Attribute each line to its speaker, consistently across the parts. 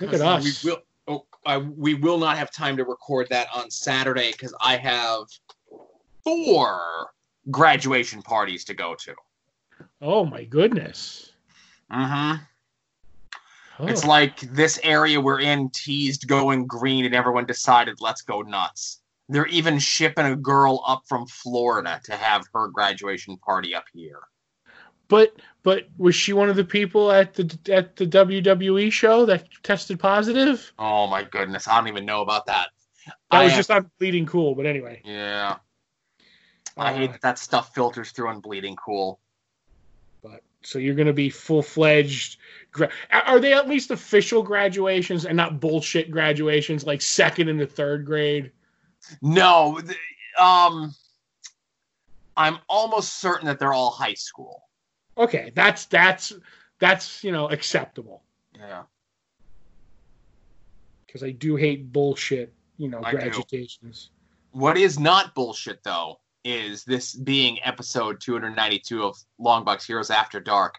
Speaker 1: Look at us.
Speaker 2: We will, oh, I, we will not have time to record that on Saturday because I have four graduation parties to go to.
Speaker 1: Oh my goodness.
Speaker 2: Mm-hmm.
Speaker 1: Oh.
Speaker 2: It's like this area we're in teased going green, and everyone decided let's go nuts. They're even shipping a girl up from Florida to have her graduation party up here.
Speaker 1: But but was she one of the people at the at the WWE show that tested positive?
Speaker 2: Oh my goodness, I don't even know about that.
Speaker 1: That
Speaker 2: I
Speaker 1: was
Speaker 2: have-
Speaker 1: just on Bleeding Cool, but anyway.
Speaker 2: yeah. I hate
Speaker 1: Uh,
Speaker 2: that that stuff filters through on Bleeding Cool.
Speaker 1: But so you're going to be full fledged. Gra- are they at least official graduations and not bullshit graduations like second and the third grade?
Speaker 2: No, um, I'm almost certain that they're all high school.
Speaker 1: Okay, that's that's that's you know acceptable
Speaker 2: Yeah.
Speaker 1: because I do hate bullshit. You know,
Speaker 2: I do. What is not bullshit though is this being episode 292 of Longbox Heroes After Dark.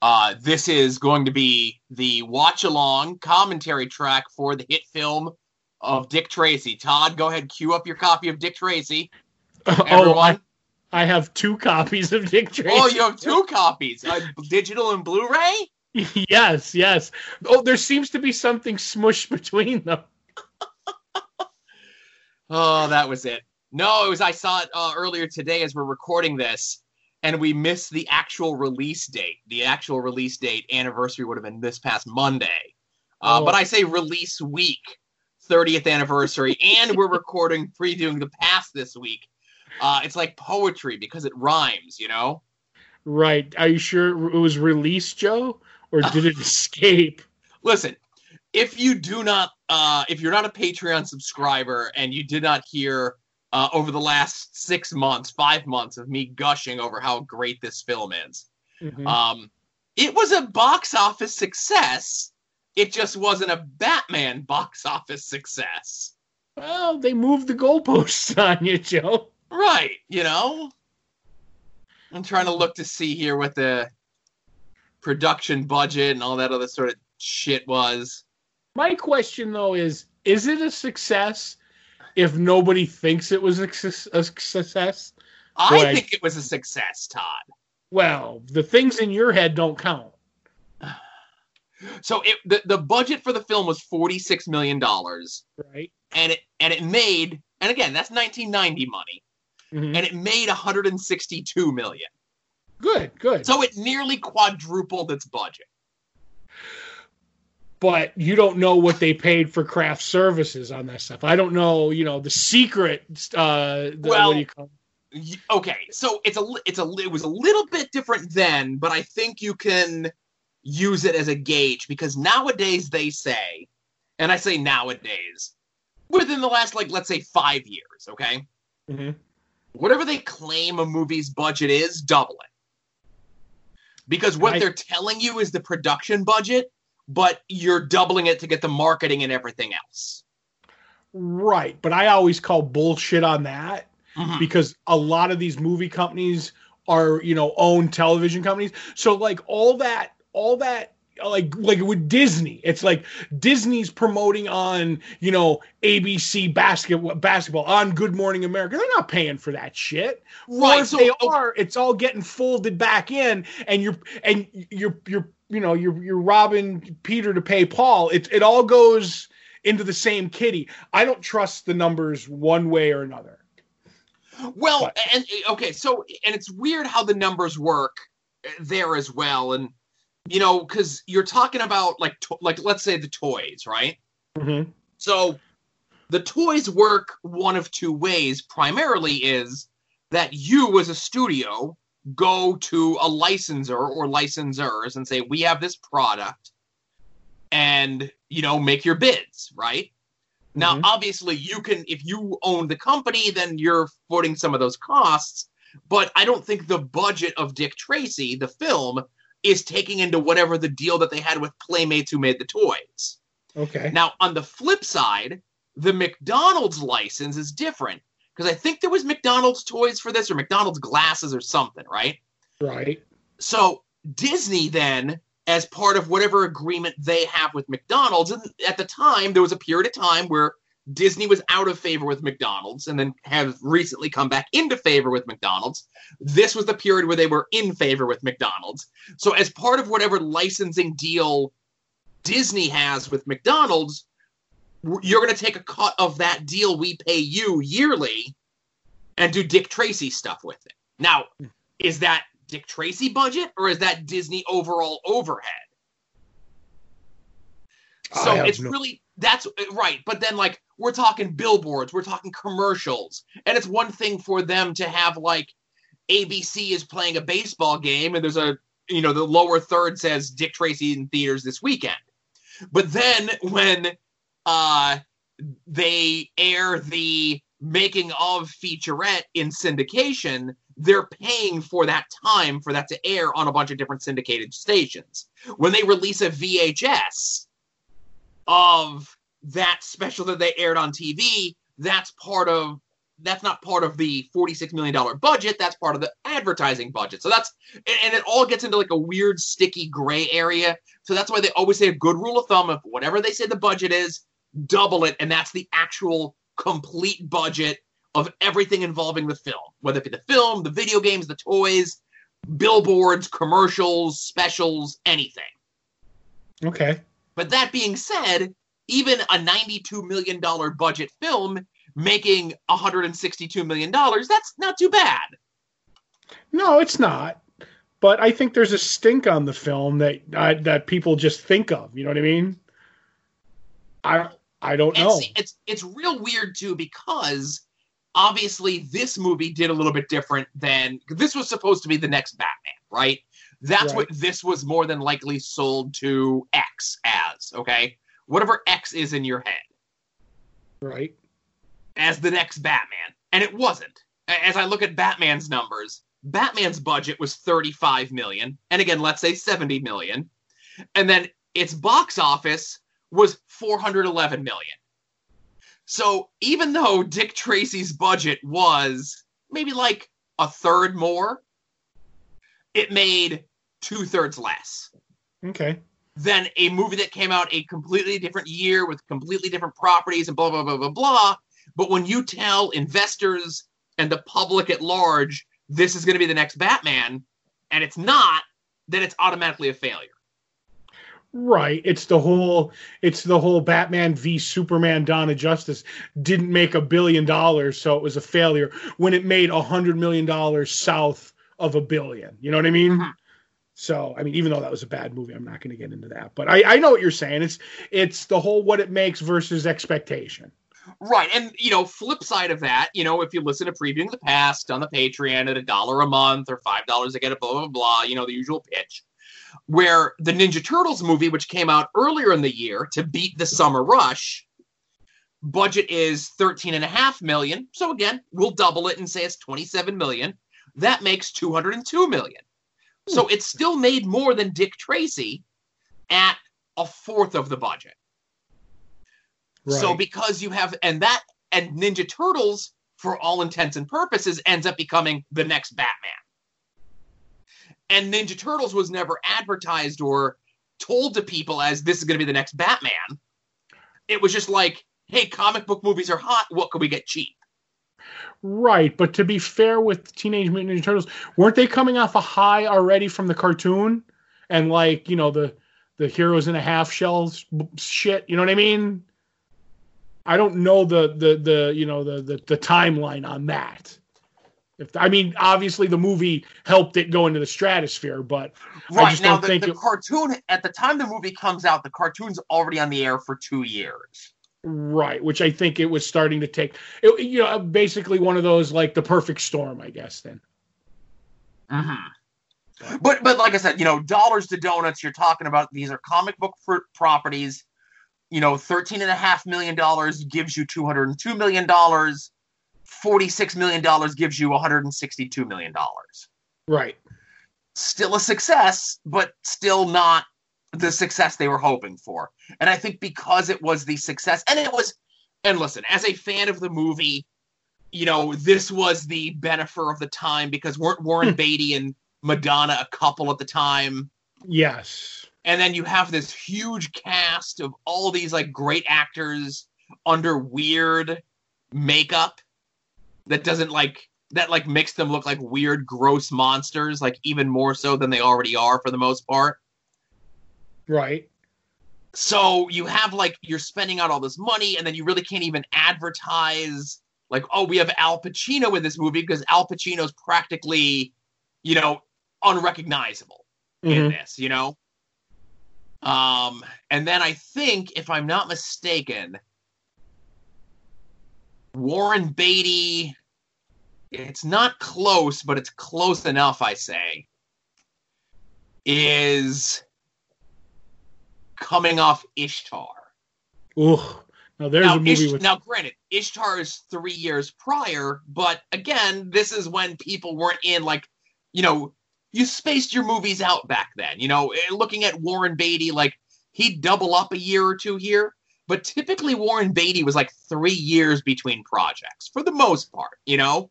Speaker 2: Uh, this is going to be the watch along commentary track for the hit film of Dick Tracy. Todd, go ahead, cue up your copy of Dick Tracy.
Speaker 1: Oh,
Speaker 2: Everyone.
Speaker 1: I, I have two copies of Dick Tracy.
Speaker 2: Oh, you have two copies, uh, digital and Blu-ray.
Speaker 1: yes, yes. Oh, there seems to be something smushed between them.
Speaker 2: Oh, that was it. No, it was. I saw it uh, earlier today as we're recording this, and we missed the actual release date. The actual release date anniversary would have been this past Monday, uh,
Speaker 1: Oh.
Speaker 2: but I say release week, 30th anniversary, and we're recording previewing the past this week. Uh, it's like poetry because it rhymes, you know.
Speaker 1: Right. Are you sure it was released, Joe? Or did it escape?
Speaker 2: Listen, if you do not, uh, if you're not a Patreon subscriber and you did not hear uh, over the last six months, five months of me gushing over how great this film is,
Speaker 1: Mhm.
Speaker 2: um, it was a box office success. It just wasn't a Batman box office success.
Speaker 1: well, they moved the goalposts on you, Joe.
Speaker 2: Right, you know? I'm trying to mm. look to see here what the production budget and all that other sort of shit was.
Speaker 1: My question, though, is is it a success if nobody thinks it was a, suc- a success?
Speaker 2: I- think it was a success, Todd.
Speaker 1: Well, the things in your head don't count.
Speaker 2: So it, the the budget for the film was forty six million dollars,
Speaker 1: Right?
Speaker 2: and it and it made and again that's nineteen ninety money,
Speaker 1: Mhm.
Speaker 2: and it made one hundred and sixty two million.
Speaker 1: Good, good.
Speaker 2: So it nearly quadrupled its budget.
Speaker 1: but you don't know what they paid for craft services on that stuff. I don't know, you know, the secret. Uh, the,
Speaker 2: Well-
Speaker 1: what do you call?
Speaker 2: Y- Okay, so it's a it's a it was a little bit different then, but I think you can use it as a gauge because nowadays they say, and I say nowadays, within the last like let's say five years, okay,
Speaker 1: Mhm.
Speaker 2: Whatever they claim a movie's budget is, double it. Because what
Speaker 1: I-
Speaker 2: they're telling you is the production budget, but you're doubling it to get the marketing and everything else.
Speaker 1: Right, but I always call bullshit on that
Speaker 2: Mhm.
Speaker 1: because a lot of these movie companies are, you know, own television companies. So like all that, all that. Like like with Disney, it's like Disney's promoting on you know ABC basketball basketball on Good Morning America. They're not paying for that shit. Or
Speaker 2: Right,
Speaker 1: if
Speaker 2: so-
Speaker 1: they are, it's all getting folded back in, and you're and you're you're you know you're you're robbing Peter to pay Paul. It it all goes into the same kitty. I don't trust the numbers one way or another.
Speaker 2: Well,
Speaker 1: But-
Speaker 2: and okay, so and it's weird how the numbers work there as well, and you know, because you're talking about like to- like let's say the toys, right?
Speaker 1: Mm-hmm.
Speaker 2: So the toys work one of two ways. Primarily is that you as a studio go to a licensor or licensors and say, "We have this product," and you know, make your bids, right? Now,
Speaker 1: Mhm.
Speaker 2: obviously, you can, if you own the company, then you're footing some of those costs. But I don't think the budget of Dick Tracy, the film, is taking into whatever the deal that they had with Playmates who made the toys.
Speaker 1: Okay.
Speaker 2: Now, on the flip side, the McDonald's license is different because I think there was McDonald's toys for this or McDonald's glasses or something, right?
Speaker 1: Right.
Speaker 2: So Disney then as part of whatever agreement they have with McDonald's. And at the time, there was a period of time where Disney was out of favor with McDonald's and then have recently come back into favor with McDonald's. This was the period where they were in favor with McDonald's. So, as part of whatever licensing deal Disney has with McDonald's, you're going to take a cut of that deal we pay you yearly and do Dick Tracy stuff with it. Now, is that Dick Tracy budget or is that Disney overall overhead? So it's no- really that's right. But then like we're talking billboards, we're talking commercials, and it's one thing for them to have like ABC is playing a baseball game and there's a you know the lower third says Dick Tracy in theaters this weekend. But then when uh they air the making of featurette in syndication, they're paying for that time for that to air on a bunch of different syndicated stations. When they release a VHS of that special that they aired on TV, that's part of that's not part of the 46 million dollar budget that's part of the advertising budget so that's and it all gets into like a weird sticky gray area so that's why they always say a good rule of thumb of whatever they say the budget is double it and that's the actual complete budget of everything involving the film, whether it be the film, the video games, the toys, billboards, commercials, specials, anything.
Speaker 1: Okay.
Speaker 2: But that being said, even a $92 million budget film making $162 million, that's not too bad.
Speaker 1: No, it's not. But I think there's a stink on the film that uh, that people just think of. You know what I mean? I I don't know.
Speaker 2: See, it's it's real weird too because obviously this movie did a little bit different than this was supposed to be the next Batman, right? That's right. what this was more than likely sold to X as, okay? Whatever X is in your head.
Speaker 1: Right.
Speaker 2: As the next Batman. And it wasn't. As I look at Batman's numbers, Batman's budget was 35 million, and again, let's say 70 million. And then its box office was 411 million. So even though Dick Tracy's budget was maybe like a third more, it made two thirds less.
Speaker 1: Okay.
Speaker 2: Than a movie that came out a completely different year with completely different properties and blah, blah, blah, blah, blah. But when you tell investors and the public at large this is going to be the next Batman, and it's not, then it's automatically a failure.
Speaker 1: Right. It's the whole it's the whole Batman v Superman Dawn of Justice didn't make a billion dollars, so it was a failure when it made a hundred million dollars south of a billion. You know what I mean? Mm-hmm. So I mean, even though that was a bad movie, I'm not going to get into that. But I, I know what you're saying. It's it's the whole what it makes versus expectation.
Speaker 2: Right. And, you know, flip side of that, you know, if you listen to Previewing the Past on the Patreon at a dollar a month or $5 to get a blah, blah, blah, you know, the usual pitch, where the Ninja Turtles movie, which came out earlier in the year to beat the summer rush, budget is 13 and a half million. So again, we'll double it and say it's 27 million. That makes 202 million. So it still made more than Dick Tracy at a fourth of the budget. Right. So because you have and that and Ninja Turtles for all intents and purposes ends up becoming the next Batman. And Ninja Turtles was never advertised or told to people as this is going to be the next Batman. It was just like, hey, comic book movies are hot. What can we get cheap?
Speaker 1: Right, but to be fair with Teenage Mutant Ninja Turtles, weren't they coming off a high already from the cartoon? And like, you know, the the heroes in a half shells shit, you know what I mean? I don't know the the the you know the the, the timeline on that. If I mean, obviously the movie helped it go into the stratosphere, but
Speaker 2: right I just now don't the, think the it... cartoon at the time the movie comes out, the cartoon's already on the air for two years.
Speaker 1: Right, which I think it was starting to take. It, you know, basically one of those like the perfect storm, I guess. Then.
Speaker 2: Hmm. But but like I said, you know, dollars to donuts. You're talking about these are comic book properties. You know, thirteen and a half million dollars gives you two hundred and two million dollars $46 million gives you $162 million.
Speaker 1: Right.
Speaker 2: Still a success, but still not the success they were hoping for. And I think because it was the success, and it was, and listen, as a fan of the movie, you know, this was the benefit of the time because weren't Warren. Beatty and Madonna a couple at the time?
Speaker 1: Yes.
Speaker 2: and then you have this huge cast of all these like great actors under weird makeup that doesn't like that like makes them look like weird gross monsters like even more so than they already are for the most part
Speaker 1: Right.
Speaker 2: so you have like you're spending out all this money and then you really can't even advertise like oh we have al pacino in this movie because al pacino's practically you know unrecognizable in
Speaker 1: Mhm.
Speaker 2: this you know um and then i think if i'm not mistaken warren beatty it's not close but it's close enough i say is coming off ishtar
Speaker 1: Ugh. Now there's
Speaker 2: now,
Speaker 1: a movie
Speaker 2: Ish-
Speaker 1: with
Speaker 2: now, granted, Ishtar is three years prior, but again, this is when people weren't in like, you know, you spaced your movies out back then. You know, eh, looking at Warren Beatty, like he'd double up a year or two here, but typically Warren Beatty was like three years between projects for the most part. You know,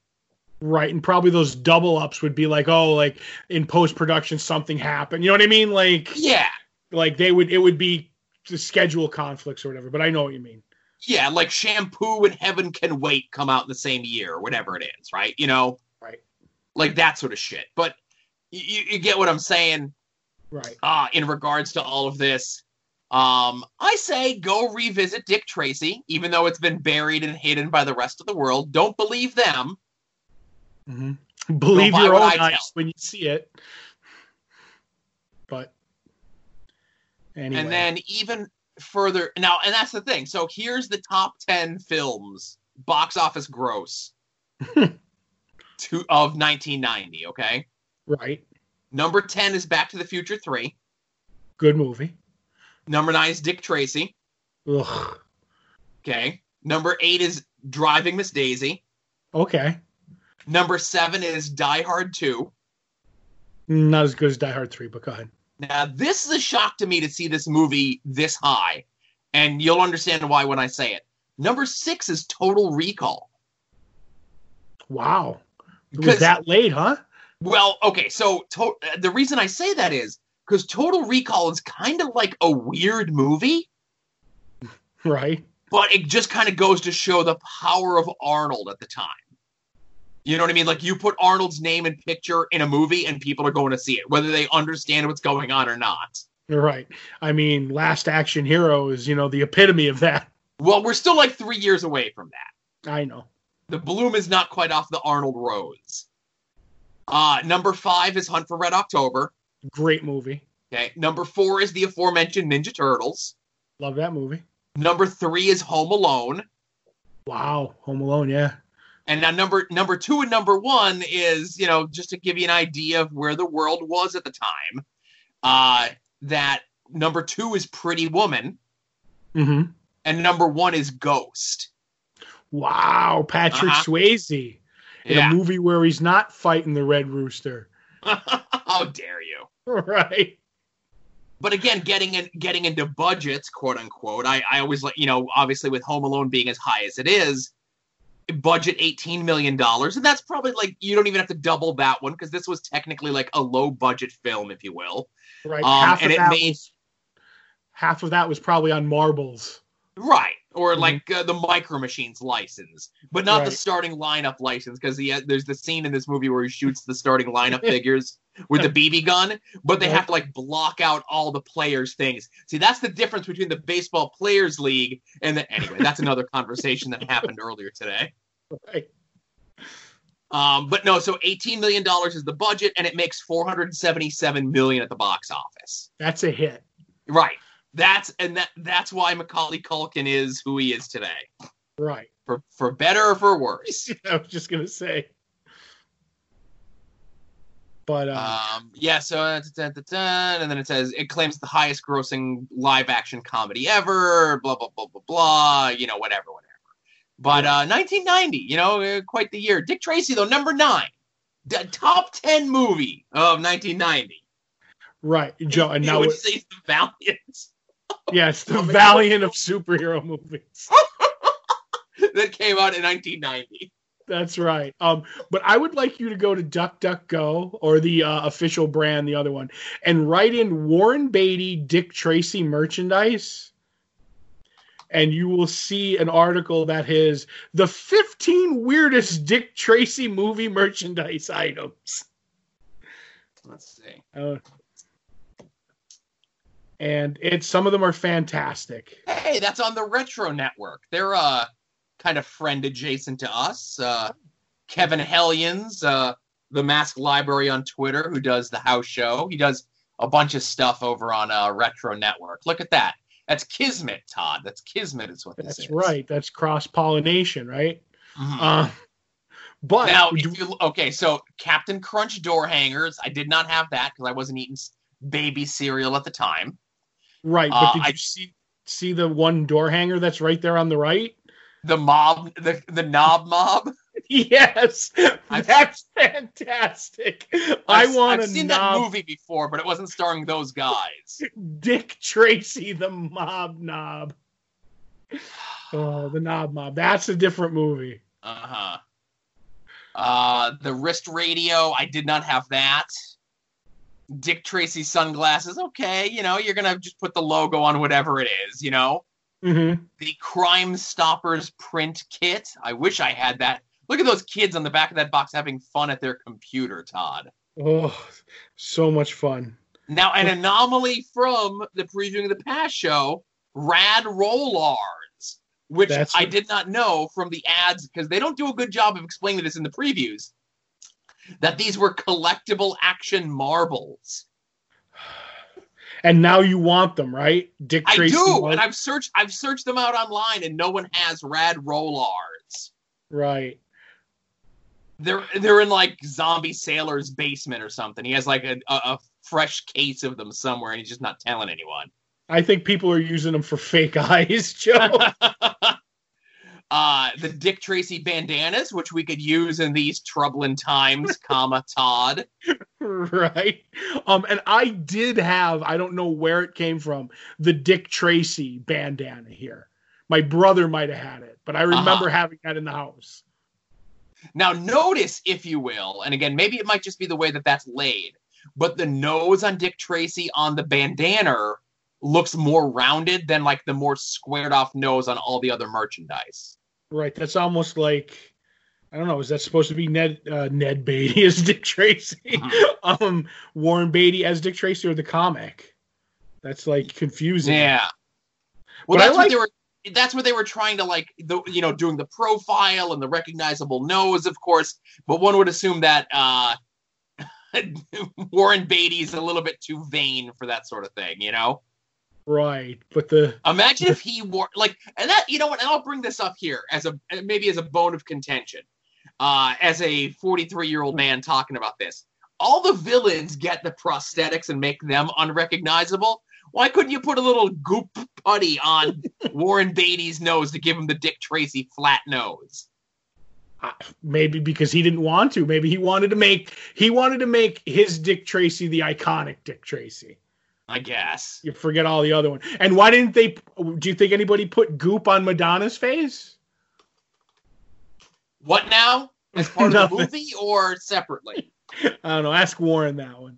Speaker 1: right, and probably those double ups would be like, oh, like in post production something happened. You know what I mean? Like,
Speaker 2: yeah,
Speaker 1: like they would it would be the schedule conflicts or whatever. But I know what you mean.
Speaker 2: yeah, like Shampoo and Heaven Can Wait come out in the same year or whatever it is, right? You know,
Speaker 1: Right.
Speaker 2: like that sort of shit. But you, you get what I'm saying.
Speaker 1: Right.
Speaker 2: uh, in regards to all of this. Um, I say go revisit Dick Tracy, even though it's been buried and hidden by the rest of the world. Don't believe them.
Speaker 1: hmm Believe your own eyes when you see it. But anyway,
Speaker 2: And then even further now, and that's the thing. So here's the top ten films box office gross to of 1990. Okay,
Speaker 1: right,
Speaker 2: number ten is Back to the Future three.
Speaker 1: good movie.
Speaker 2: Number nine is Dick Tracy.
Speaker 1: Ugh.
Speaker 2: Okay, number eight is Driving Miss Daisy.
Speaker 1: Okay,
Speaker 2: Number seven is Die Hard two.
Speaker 1: not as good as Die Hard three, but go ahead.
Speaker 2: Now, this is a shock to me to see this movie this high, and you'll understand why when I say it. Number six is Total Recall.
Speaker 1: Wow, it was that late, huh?
Speaker 2: Well, okay, so to- uh, the reason I say that is because Total Recall is kind of like a weird movie,
Speaker 1: Right.
Speaker 2: but it just kind of goes to show the power of Arnold at the time. You know what I mean? Like you put Arnold's name and picture in a movie, and people are going to see it, whether they understand what's going on or not.
Speaker 1: You're Right. I mean, Last Action Hero is, you know, the epitome of that.
Speaker 2: Well, we're still like three years away from that.
Speaker 1: I know.
Speaker 2: The bloom is not quite off the Arnold rose. Uh, number five is Hunt for Red October.
Speaker 1: Great movie.
Speaker 2: Okay. Number four is the aforementioned Ninja Turtles.
Speaker 1: Love that movie.
Speaker 2: Number three is Home Alone.
Speaker 1: Wow. Home Alone, yeah.
Speaker 2: And now number number two and number one is, you know, just to give you an idea of where the world was at the time. Uh, that number two is Pretty Woman,
Speaker 1: hmm
Speaker 2: and number one is Ghost.
Speaker 1: Wow. Patrick
Speaker 2: Uh-huh.
Speaker 1: Swayze in
Speaker 2: Yeah.
Speaker 1: a movie where he's not fighting the Red Rooster.
Speaker 2: How dare you?
Speaker 1: Right.
Speaker 2: but again, getting in, getting into budgets, quote unquote. I, I always like, you know, obviously with Home Alone being as high as it is, budget eighteen million dollars, and that's probably like you don't even have to double that one because this was technically like a low budget film, if you will.
Speaker 1: Right.
Speaker 2: Um, and it made-
Speaker 1: was half of that was probably on marbles.
Speaker 2: Right. Or
Speaker 1: Mhm.
Speaker 2: like uh, the Micro Machines license, but not the starting lineup license because the, uh, there's the scene in this movie where he shoots the starting lineup figures with the BB gun, but they
Speaker 1: Right.
Speaker 2: have to like block out all the players' things. See, that's the difference between the Baseball Players League and the. Anyway, that's another conversation that happened earlier today.
Speaker 1: Right.
Speaker 2: Um, but no, so eighteen million dollars is the budget, and it makes four hundred seventy-seven million at the box office.
Speaker 1: That's a hit.
Speaker 2: Right. That's and that that's why Macaulay Culkin is who he is today.
Speaker 1: Right.
Speaker 2: for for better or for worse.
Speaker 1: I was just gonna say. But uh,
Speaker 2: Um, yeah, so uh, dun, dun, dun, and then it says it claims the highest grossing live action comedy ever. Blah blah blah blah blah. You know, whatever, whatever. But uh, 1990, you know, uh, quite the year. Dick Tracy, though, number nine, the top ten movie of 1990.
Speaker 1: right, Joe, and now
Speaker 2: would
Speaker 1: it,
Speaker 2: say it's the Valiant
Speaker 1: it's the Valiant of superhero movies.
Speaker 2: that came out in 1990.
Speaker 1: That's right. Um, but I would like you to go to DuckDuckGo or the uh, official brand, the other one, and write in Warren Beatty, Dick Tracy merchandise, and you will see an article that is the 15 weirdest Dick Tracy movie merchandise items.
Speaker 2: Let's see.
Speaker 1: Uh, and it's some of them are fantastic.
Speaker 2: Hey, that's on the Retro Network. They're uh kind of friend adjacent to us. Uh, Kevin Hellions, uh, the Mask Library on Twitter, who does the house show. He does a bunch of stuff over on uh, Retro Network. Look at that. That's Kismet, Todd. That's Kismet, is what this
Speaker 1: That's
Speaker 2: is.
Speaker 1: right. That's cross pollination, right?
Speaker 2: Mhm.
Speaker 1: Uh, but
Speaker 2: now, if you okay, so Captain Crunch door hangers. I did not have that because I wasn't eating baby cereal at the time.
Speaker 1: Right, but
Speaker 2: uh,
Speaker 1: did
Speaker 2: I-
Speaker 1: you see see the one door hanger that's right there on the right?
Speaker 2: The mob, the the knob mob.
Speaker 1: Yes,
Speaker 2: I've-
Speaker 1: that's fantastic. I
Speaker 2: I've-
Speaker 1: want
Speaker 2: I've seen
Speaker 1: knob,
Speaker 2: that movie before, but it wasn't starring those guys.
Speaker 1: Dick Tracy, the mob knob. Oh, the knob mob. That's a different movie.
Speaker 2: Uh-huh. Uh The wrist radio. I did not have that. Dick Tracy sunglasses. Okay, you know you're gonna just put the logo on whatever it is. You know
Speaker 1: Mm-hmm.
Speaker 2: the Crime Stoppers print kit. I wish I had that. Look at those kids on the back of that box having fun at their computer, Todd.
Speaker 1: Oh, so much fun.
Speaker 2: Now, an anomaly from the previewing of the past show, Rad Rollars, which
Speaker 1: That's-
Speaker 2: I did not know from the ads because they don't do a good job of explaining this in the previews. That these were collectible action marbles.
Speaker 1: And now you want them, right? Dick
Speaker 2: I
Speaker 1: Tracy.
Speaker 2: do,
Speaker 1: mar-
Speaker 2: and I've searched I've searched them out online, and no one has Rad Rollars.
Speaker 1: right.
Speaker 2: They're they're in like Zombie Sailor's basement or something. He has like a, a, a fresh case of them somewhere, and he's just not telling anyone.
Speaker 1: I think people are using them for fake eyes, Joe.
Speaker 2: uh, the Dick Tracy bandanas, which we could use in these troubling times, comma Todd.
Speaker 1: right. Um, and I did have, I don't know where it came from, the Dick Tracy bandana here. My brother might have had it, but I remember
Speaker 2: Uh-huh.
Speaker 1: having that in the house.
Speaker 2: Now, notice, if you will, and again, maybe it might just be the way that that's laid, but the nose on Dick Tracy on the bandana looks more rounded than like the more squared off nose on all the other merchandise.
Speaker 1: Right. That's almost like I don't know. Is that supposed to be Ned uh, Ned Beatty as Dick Tracy?
Speaker 2: Mhm.
Speaker 1: um, Warren Beatty as Dick Tracy or the comic? That's like confusing.
Speaker 2: Yeah. Well,
Speaker 1: But
Speaker 2: that's
Speaker 1: like-
Speaker 2: what they were. That's what they were trying to like, the, you know, doing the profile and the recognizable nose, of course. But one would assume that uh, Warren Beatty is a little bit too vain for that sort of thing, you know.
Speaker 1: Right. But the
Speaker 2: Imagine if he wore like, and that you know what? And I'll bring this up here as a maybe as a bone of contention. Uh, as a 43 year old man talking about this, all the villains get the prosthetics and make them unrecognizable. Why couldn't you put a little goop putty on Warren Beatty's nose to give him the Dick Tracy flat nose?
Speaker 1: uh, maybe because he didn't want to. Maybe he wanted to make he wanted to make his Dick Tracy the iconic Dick Tracy.
Speaker 2: I guess.
Speaker 1: You forget all the other one. And why didn't they? Do you think anybody put goop on Madonna's face?
Speaker 2: What now? As part of the movie or separately?
Speaker 1: I don't know. Ask Warren that one.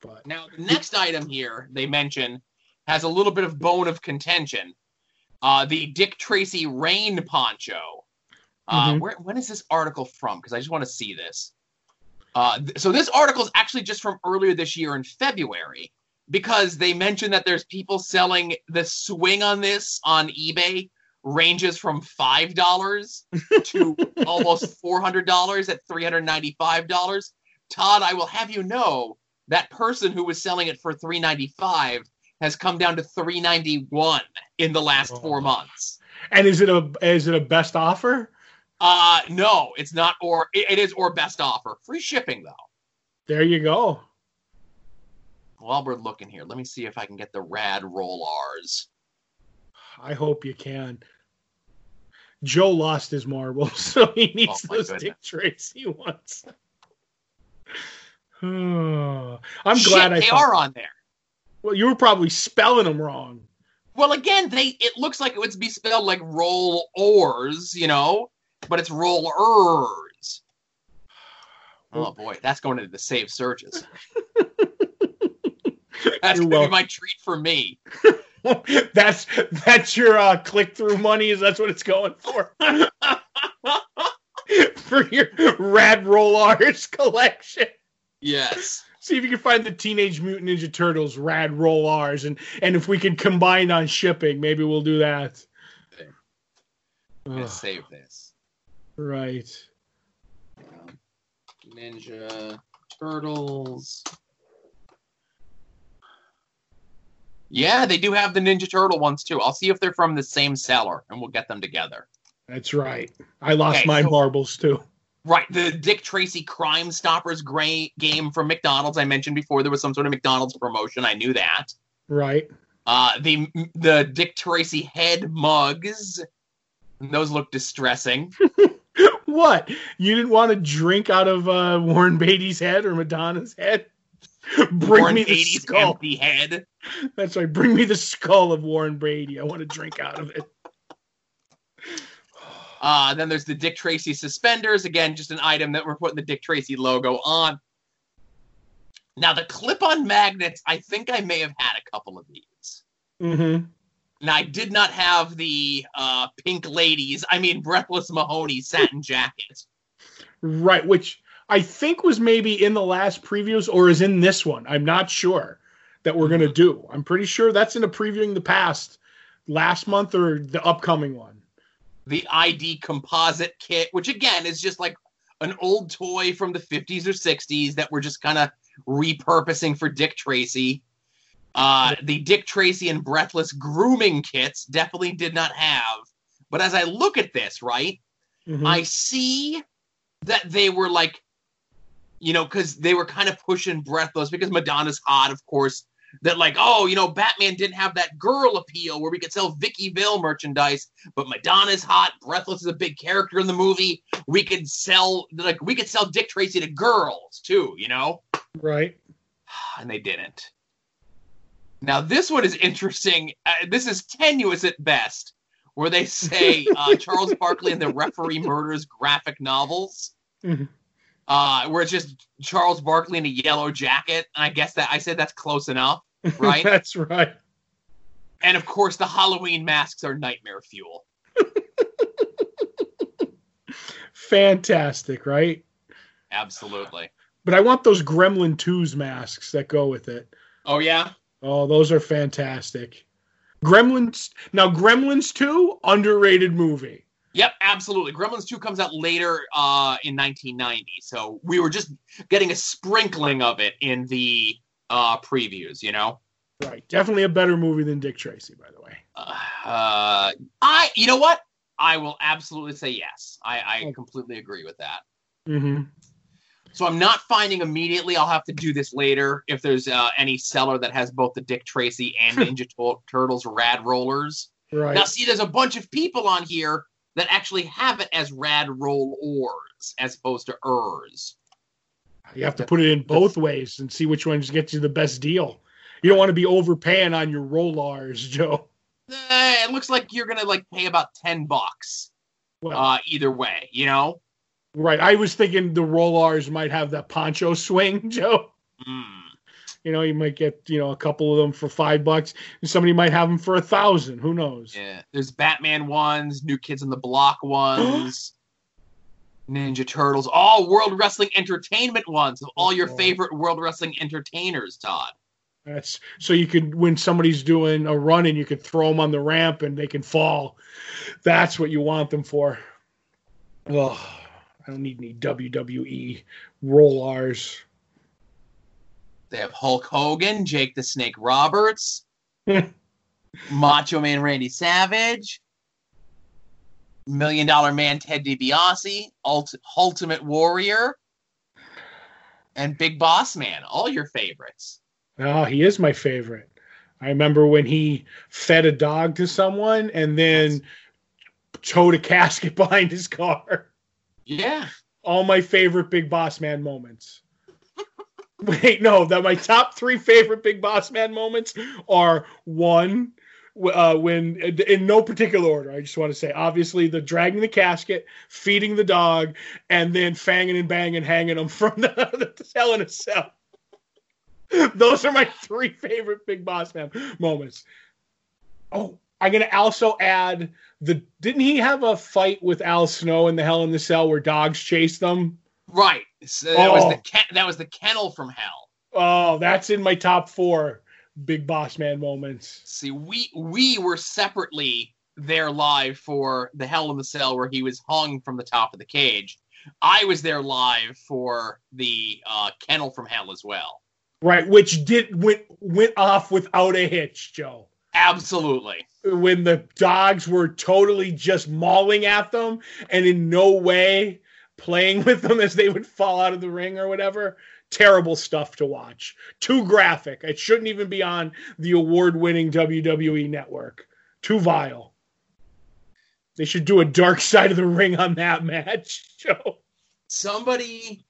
Speaker 1: But
Speaker 2: Now, the next item here they mention has a little bit of bone of contention. Uh, the Dick Tracy rain poncho. Uh,
Speaker 1: Mhm.
Speaker 2: where, when is this article from? Because I just want to see this. Uh, th- so this article is actually just from earlier this year in February because they mentioned that there's people selling the swing on this on eBay ranges from five dollars to almost four hundred dollars at three hundred ninety-five dollars. Todd, I will have you know that person who was selling it for 395 has come down to 391 in the last
Speaker 1: Oh.
Speaker 2: four months
Speaker 1: and is it a is it a best offer?
Speaker 2: Uh no it's not or it, it is or best offer free shipping though
Speaker 1: There you go.
Speaker 2: while we're looking here let me see if i can get the rad roll r's
Speaker 1: I hope you can. Joe lost his marbles, so he needs
Speaker 2: Oh,
Speaker 1: those
Speaker 2: goodness.
Speaker 1: Dick Tracy ones. I'm
Speaker 2: Shit,
Speaker 1: glad I
Speaker 2: they
Speaker 1: thought-
Speaker 2: are on there
Speaker 1: Well, you were probably spelling them wrong.
Speaker 2: well again they it looks like it would be spelled like roll ors you know but it's rollers. Oh boy, that's going into the save searches. That's
Speaker 1: You're
Speaker 2: gonna
Speaker 1: welcome.
Speaker 2: be my treat for me.
Speaker 1: that's that's your uh, click through money. Is that's what it's going for? for your rad roll R's collection.
Speaker 2: Yes.
Speaker 1: See if you can find the Teenage Mutant Ninja Turtles rad roll R's, and and if we can combine on shipping, maybe we'll do that.
Speaker 2: I'm gonna save this.
Speaker 1: Right.
Speaker 2: Ninja Turtles. Yeah, they do have the Ninja Turtle ones too. I'll see if they're from the same seller, and we'll get them together.
Speaker 1: That's right. I lost
Speaker 2: Okay,
Speaker 1: my
Speaker 2: so-
Speaker 1: marbles too.
Speaker 2: Right, the Dick Tracy Crime Stoppers gra- game from McDonald's. I mentioned before there was some sort of McDonald's promotion. I knew that.
Speaker 1: Right.
Speaker 2: Uh, the the Dick Tracy head mugs. Those look distressing.
Speaker 1: What? You didn't want to drink out of uh, Warren Beatty's head or Madonna's head? Bring
Speaker 2: Warren
Speaker 1: me the skull.
Speaker 2: empty head.
Speaker 1: That's right. Bring me the skull of Warren Beatty. I want to drink out of it.
Speaker 2: Uh, then there's the Dick Tracy suspenders. Again, just an item that we're putting the Dick Tracy logo on. Now, the clip on magnets, I think I may have had a couple of these.
Speaker 1: Mm-hmm.
Speaker 2: Now, I did not have the uh, Pink Ladies, I mean, Breathless Mahoney satin jacket.
Speaker 1: Right, which I think was maybe in the last previews or is in this one. I'm not sure that we're gonna do. I'm pretty sure that's in a previewing the past last month or the upcoming one.
Speaker 2: The ID composite kit, which again is just like an old toy from the 50s or 60s that we're just kind of repurposing for Dick Tracy. Uh, the Dick Tracy and Breathless grooming kits definitely did not have. But as I look at this, right,
Speaker 1: Mhm.
Speaker 2: I see that they were like, you know, because they were kind of pushing Breathless because Madonna's hot, of course. That like, oh, you know, Batman didn't have that girl appeal where we could sell Vicki Vale merchandise, but Madonna's hot. Breathless is a big character in the movie. We could sell like we could sell Dick Tracy to girls too, you know
Speaker 1: right.
Speaker 2: and they didn't. Now this one is interesting. Uh, this is tenuous at best, where they say uh, Charles Barkley and the Referee Murders graphic novels,
Speaker 1: Mhm.
Speaker 2: uh, where it's just Charles Barkley in a yellow jacket. And I guess that I said that's close enough, right?
Speaker 1: that's right.
Speaker 2: and of course, the Halloween masks are nightmare fuel.
Speaker 1: Fantastic, right?
Speaker 2: Absolutely.
Speaker 1: But I want those Gremlin 2s masks that go with it.
Speaker 2: Oh yeah.
Speaker 1: Oh, those are fantastic. Gremlins now Gremlins 2 underrated movie.
Speaker 2: Yep, absolutely. Gremlins 2 comes out later uh, in 1990, so we were just getting a sprinkling of it in the uh, previews, you know?
Speaker 1: Right. Definitely a better movie than Dick Tracy, by the way.
Speaker 2: Uh, I, you know what? I will absolutely say yes. I, I completely agree with that.
Speaker 1: Mm-hmm.
Speaker 2: So I'm not finding immediately. I'll have to do this later if there's uh, any seller that has both the Dick Tracy and Ninja Turtles Rad Rollers.
Speaker 1: Right.
Speaker 2: Now, see, there's a bunch of people on here that actually have it as Rad Roll Ors as opposed to Ers.
Speaker 1: You have to put it in both ways and see which ones gets you the best deal. You don't want to be overpaying on your rollars, Joe.
Speaker 2: Eh, it looks like you're gonna like pay about ten bucks
Speaker 1: Well,
Speaker 2: uh, either way. You know.
Speaker 1: Right. I was thinking the rollars might have that poncho swing, Joe.
Speaker 2: Mm.
Speaker 1: You know, you might get you know a couple of them for five bucks, and somebody might have them for a thousand. Who knows?
Speaker 2: Yeah, there's Batman ones, New Kids on the Block ones, Ninja Turtles, all World Wrestling Entertainment ones of all your favorite World Wrestling entertainers, Todd.
Speaker 1: That's so you could when somebody's doing a run and you could throw them on the ramp and they can fall. That's what you want them for. Oh, I don't need any WWE rollars.
Speaker 2: They have Hulk Hogan, Jake the Snake Roberts, Macho Man Randy Savage, Million Dollar Man Ted DiBiase, Ult- Ultimate Warrior, and Big Boss Man. All your favorites.
Speaker 1: Oh, he is my favorite. I remember when he fed a dog to someone and then towed a casket behind his car.
Speaker 2: Yeah.
Speaker 1: All my favorite Big Boss Man moments. Wait, no, that my top three favorite Big Boss Man moments are one, uh, when in no particular order. I just want to say, obviously, the dragging the casket, feeding the dog, and then fanging and banging, hanging them from the, the hell in a cell. Those are my three favorite Big Boss Man moments. Oh, I'm gonna also add the. Didn't he have a fight with Al Snow in the Hell in the Cell where dogs chased them?
Speaker 2: Right. So that oh. was the that was the kennel from hell.
Speaker 1: Oh, that's in my top four big boss man moments.
Speaker 2: See, we we were separately there live for the Hell in the Cell where he was hung from the top of the cage. I was there live for the uh, kennel from hell as well.
Speaker 1: Right, which did went went off without a hitch, Joe.
Speaker 2: Absolutely.
Speaker 1: When the dogs were totally just mauling at them and in no way playing with them as they would fall out of the ring or whatever terrible stuff to watch. Too graphic. It shouldn't even be on the award winning WWE network. Too vile. They should do a dark side of the ring on that match show.
Speaker 2: Somebody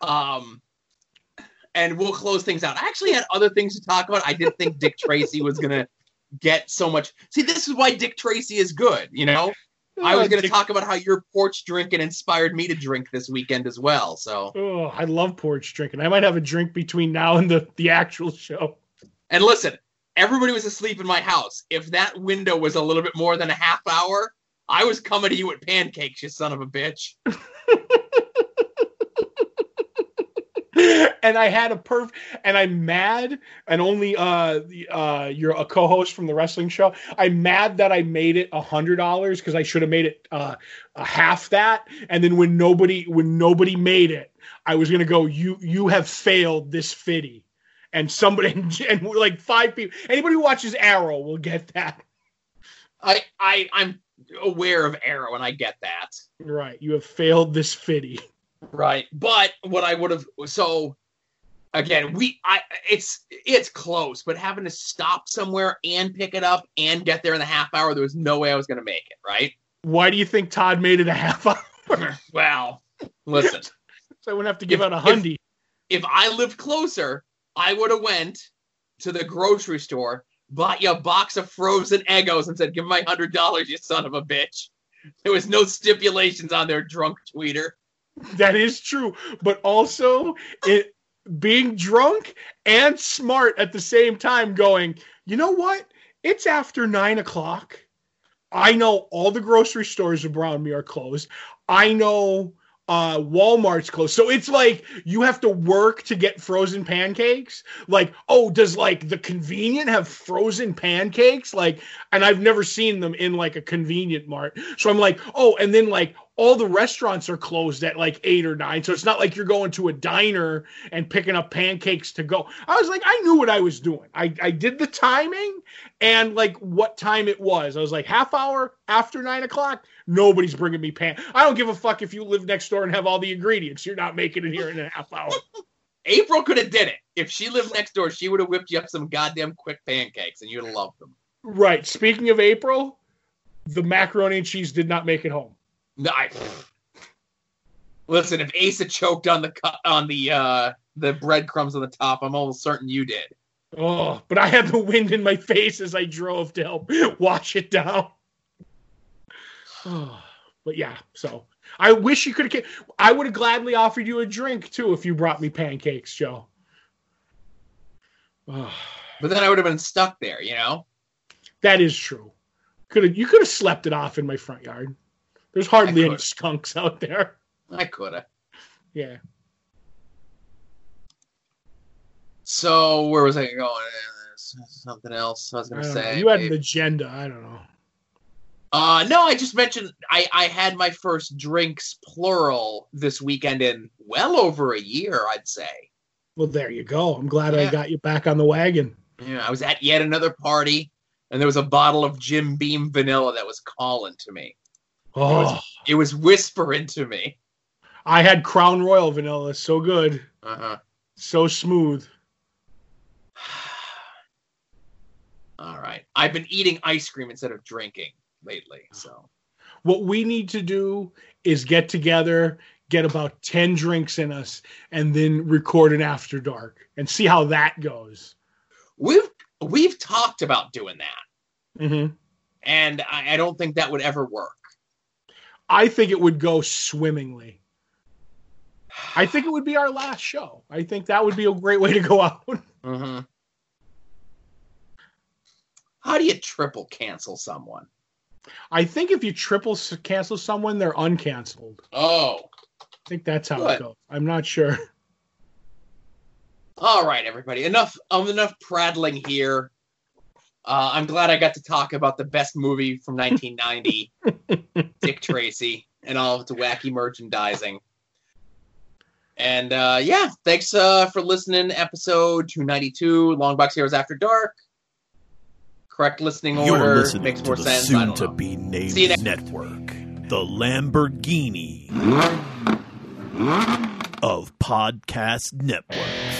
Speaker 2: um and we'll close things out. I actually had other things to talk about. I didn't think Dick Tracy was gonna get so much. See, this is why Dick Tracy is good, you know? I was oh, going to talk about how your porch drinking inspired me to drink this weekend as well. So,
Speaker 1: oh, I love porch drinking. I might have a drink between now and the the actual show.
Speaker 2: And listen, everybody was asleep in my house. If that window was a little bit more than a half hour, I was coming to you with pancakes, you son of a bitch.
Speaker 1: and I had a perf and I'm mad and only uh uh you're a co-host from the wrestling show. I'm mad that I made it a hundred dollars because I should have made it uh a half that. And then when nobody when nobody made it, I was gonna go, you you have failed this fitty. And somebody and like five people anybody who watches Arrow will get that.
Speaker 2: I I I'm aware of Arrow and I get that.
Speaker 1: Right. You have failed this fitty.
Speaker 2: Right. But what I would have so again, we I it's it's close, but having to stop somewhere and pick it up and get there in the half hour, there was no way I was gonna make it, right?
Speaker 1: Why do you think Todd made it a half
Speaker 2: hour? well, listen.
Speaker 1: so I wouldn't have to give if, out a hundy.
Speaker 2: If, if I lived closer, I would have went to the grocery store, bought you a box of frozen Eggos and said, "Give me my hundred dollars, you son of a bitch." There was no stipulations on their drunk tweeter.
Speaker 1: That is true, but also it being drunk and smart at the same time, going, you know what? It's after nine o'clock. I know all the grocery stores around me are closed. I know uh, Walmart's closed. So it's like you have to work to get frozen pancakes. Like, oh, does like the convenient have frozen pancakes? Like, and I've never seen them in like a convenient mart. So I'm like, oh, and then like all the restaurants are closed at like eight or nine. So it's not like you're going to a diner and picking up pancakes to go. I was like, I knew what I was doing. I, I did the timing and like what time it was. I was like, half hour after nine o'clock, nobody's bringing me pan. I don't give a fuck if you live next door and have all the ingredients. You're not making it here in a half hour.
Speaker 2: April could have did it. If she lived next door, she would have whipped you up some goddamn quick pancakes and you'd have loved them.
Speaker 1: Right. Speaking of April, the macaroni and cheese did not make it home.
Speaker 2: No, I, listen, if Asa choked on the on the uh, the breadcrumbs on the top, I'm almost certain you did.
Speaker 1: Oh, but I had the wind in my face as I drove to help wash it down. Oh, but yeah, so I wish you could have. I would have gladly offered you a drink too if you brought me pancakes, Joe. Oh.
Speaker 2: but then I would have been stuck there, you know.
Speaker 1: That is true. Could have you could have slept it off in my front yard. There's hardly any skunks out there.
Speaker 2: I could have.
Speaker 1: Yeah.
Speaker 2: So where was I going? Something else I was gonna say.
Speaker 1: Know. You had an agenda. I don't know.
Speaker 2: Uh no, I just mentioned I I had my first drinks plural this weekend in well over a year, I'd say.
Speaker 1: Well, there you go. I'm glad yeah. I got you back on the wagon.
Speaker 2: Yeah, I was at yet another party, and there was a bottle of Jim Beam vanilla that was calling to me. Oh. It was, it was whispering to me.
Speaker 1: I had Crown Royal vanilla. So good.
Speaker 2: Uh-huh.
Speaker 1: So smooth.
Speaker 2: All right. I've been eating ice cream instead of drinking lately. So
Speaker 1: what we need to do is get together, get about 10 drinks in us, and then record an after dark and see how that goes.
Speaker 2: We've we've talked about doing that.
Speaker 1: Mm-hmm.
Speaker 2: and I, I don't think that would ever work.
Speaker 1: I think it would go swimmingly. I think it would be our last show. I think that would be a great way to go out.
Speaker 2: Mm-hmm. How do you triple cancel someone?
Speaker 1: I think if you triple cancel someone, they're uncanceled.
Speaker 2: Oh,
Speaker 1: I think that's how
Speaker 2: Good.
Speaker 1: it goes. I'm not sure.
Speaker 2: all right, everybody. Enough of enough prattling here. Uh, I'm glad I got to talk about the best movie from 1990, Dick Tracy, and all of its wacky merchandising. And uh, yeah, thanks uh, for listening. Episode 292, Long Box Heroes After Dark. Correct listening
Speaker 3: You're
Speaker 2: order
Speaker 3: listening
Speaker 2: makes
Speaker 3: to
Speaker 2: more
Speaker 3: the
Speaker 2: sense. I don't know.
Speaker 3: soon-to-be named
Speaker 2: See you next-
Speaker 3: network, the Lamborghini of podcast networks.